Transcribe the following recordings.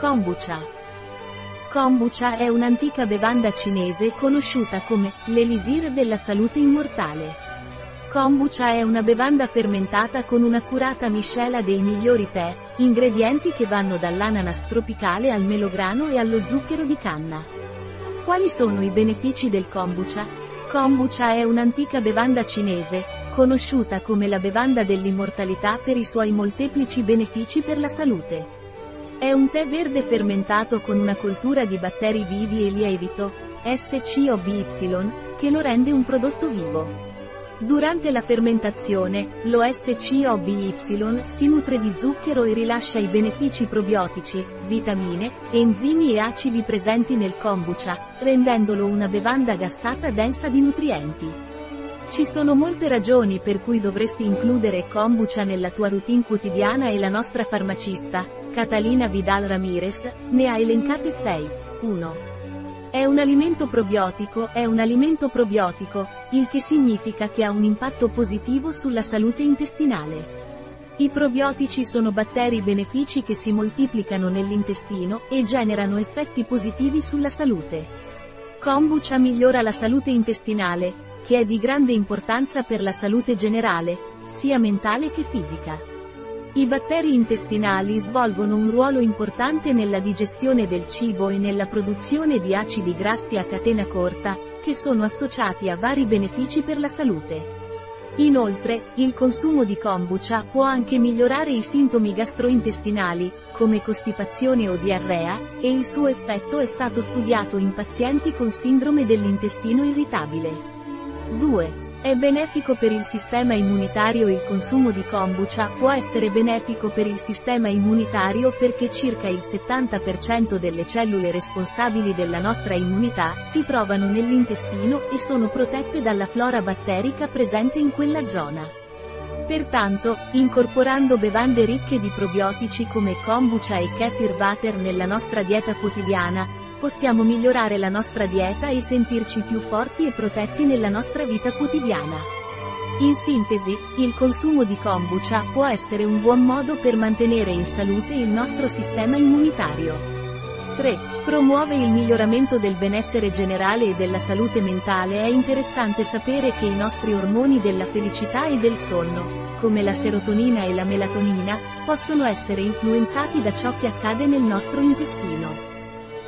Kombucha. Kombucha è un'antica bevanda cinese conosciuta come l'elisir della salute immortale. Kombucha è una bevanda fermentata con un'accurata miscela dei migliori tè, ingredienti che vanno dall'ananas tropicale al melograno e allo zucchero di canna. Quali sono i benefici del kombucha? Kombucha è un'antica bevanda cinese, conosciuta come la bevanda dell'immortalità per i suoi molteplici benefici per la salute. È un tè verde fermentato con una coltura di batteri vivi e lievito, SCOBY, che lo rende un prodotto vivo. Durante la fermentazione, lo SCOBY si nutre di zucchero e rilascia i benefici probiotici, vitamine, enzimi e acidi presenti nel kombucha, rendendolo una bevanda gassata densa di nutrienti. Ci sono molte ragioni per cui dovresti includere kombucha nella tua routine quotidiana e la nostra farmacista, Catalina Vidal Ramirez, ne ha elencate 6. 1. È un alimento probiotico, è un alimento probiotico, il che significa che ha un impatto positivo sulla salute intestinale. I probiotici sono batteri benefici che si moltiplicano nell'intestino e generano effetti positivi sulla salute. Kombucha migliora la salute intestinale, che è di grande importanza per la salute generale, sia mentale che fisica. I batteri intestinali svolgono un ruolo importante nella digestione del cibo e nella produzione di acidi grassi a catena corta, che sono associati a vari benefici per la salute. Inoltre, il consumo di kombucha può anche migliorare i sintomi gastrointestinali, come costipazione o diarrea, e il suo effetto è stato studiato in pazienti con sindrome dell'intestino irritabile. 2. È benefico per il sistema immunitario Il consumo di kombucha può essere benefico per il sistema immunitario perché circa il 70% delle cellule responsabili della nostra immunità si trovano nell'intestino e sono protette dalla flora batterica presente in quella zona. Pertanto, incorporando bevande ricche di probiotici come kombucha e kefir butter nella nostra dieta quotidiana, possiamo migliorare la nostra dieta e sentirci più forti e protetti nella nostra vita quotidiana. In sintesi, il consumo di kombucha può essere un buon modo per mantenere in salute il nostro sistema immunitario. 3. Promuove il miglioramento del benessere generale e della salute mentale. È interessante sapere che i nostri ormoni della felicità e del sonno, come la serotonina e la melatonina, possono essere influenzati da ciò che accade nel nostro intestino.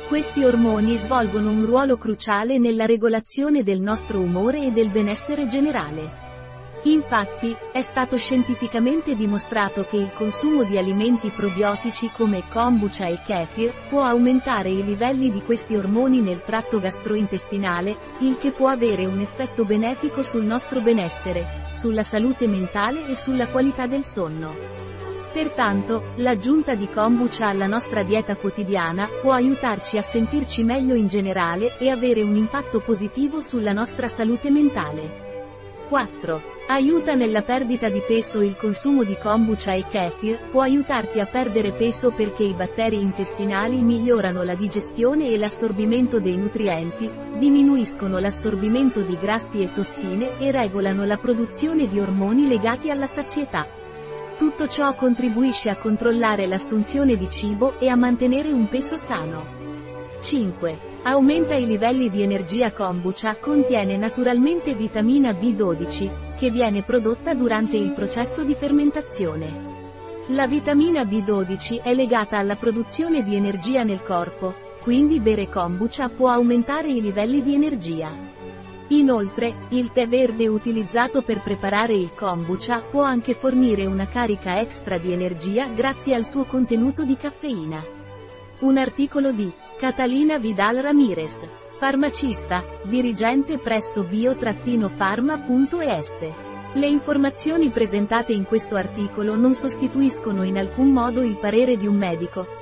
Questi ormoni svolgono un ruolo cruciale nella regolazione del nostro umore e del benessere generale. Infatti, è stato scientificamente dimostrato che il consumo di alimenti probiotici come kombucha e kefir può aumentare i livelli di questi ormoni nel tratto gastrointestinale, il che può avere un effetto benefico sul nostro benessere, sulla salute mentale e sulla qualità del sonno. Pertanto, l'aggiunta di kombucha alla nostra dieta quotidiana può aiutarci a sentirci meglio in generale e avere un impatto positivo sulla nostra salute mentale. 4. Aiuta nella perdita di peso Il consumo di kombucha e kefir può aiutarti a perdere peso perché i batteri intestinali migliorano la digestione e l'assorbimento dei nutrienti, diminuiscono l'assorbimento di grassi e tossine e regolano la produzione di ormoni legati alla sazietà. Tutto ciò contribuisce a controllare l'assunzione di cibo e a mantenere un peso sano. 5. Aumenta i livelli di energia kombucha contiene naturalmente vitamina B12, che viene prodotta durante il processo di fermentazione. La vitamina B12 è legata alla produzione di energia nel corpo, quindi bere kombucha può aumentare i livelli di energia. Inoltre, il tè verde utilizzato per preparare il kombucha può anche fornire una carica extra di energia grazie al suo contenuto di caffeina. Un articolo di Catalina Vidal Ramirez, farmacista, dirigente presso bio-pharma.es. Le informazioni presentate in questo articolo non sostituiscono in alcun modo il parere di un medico,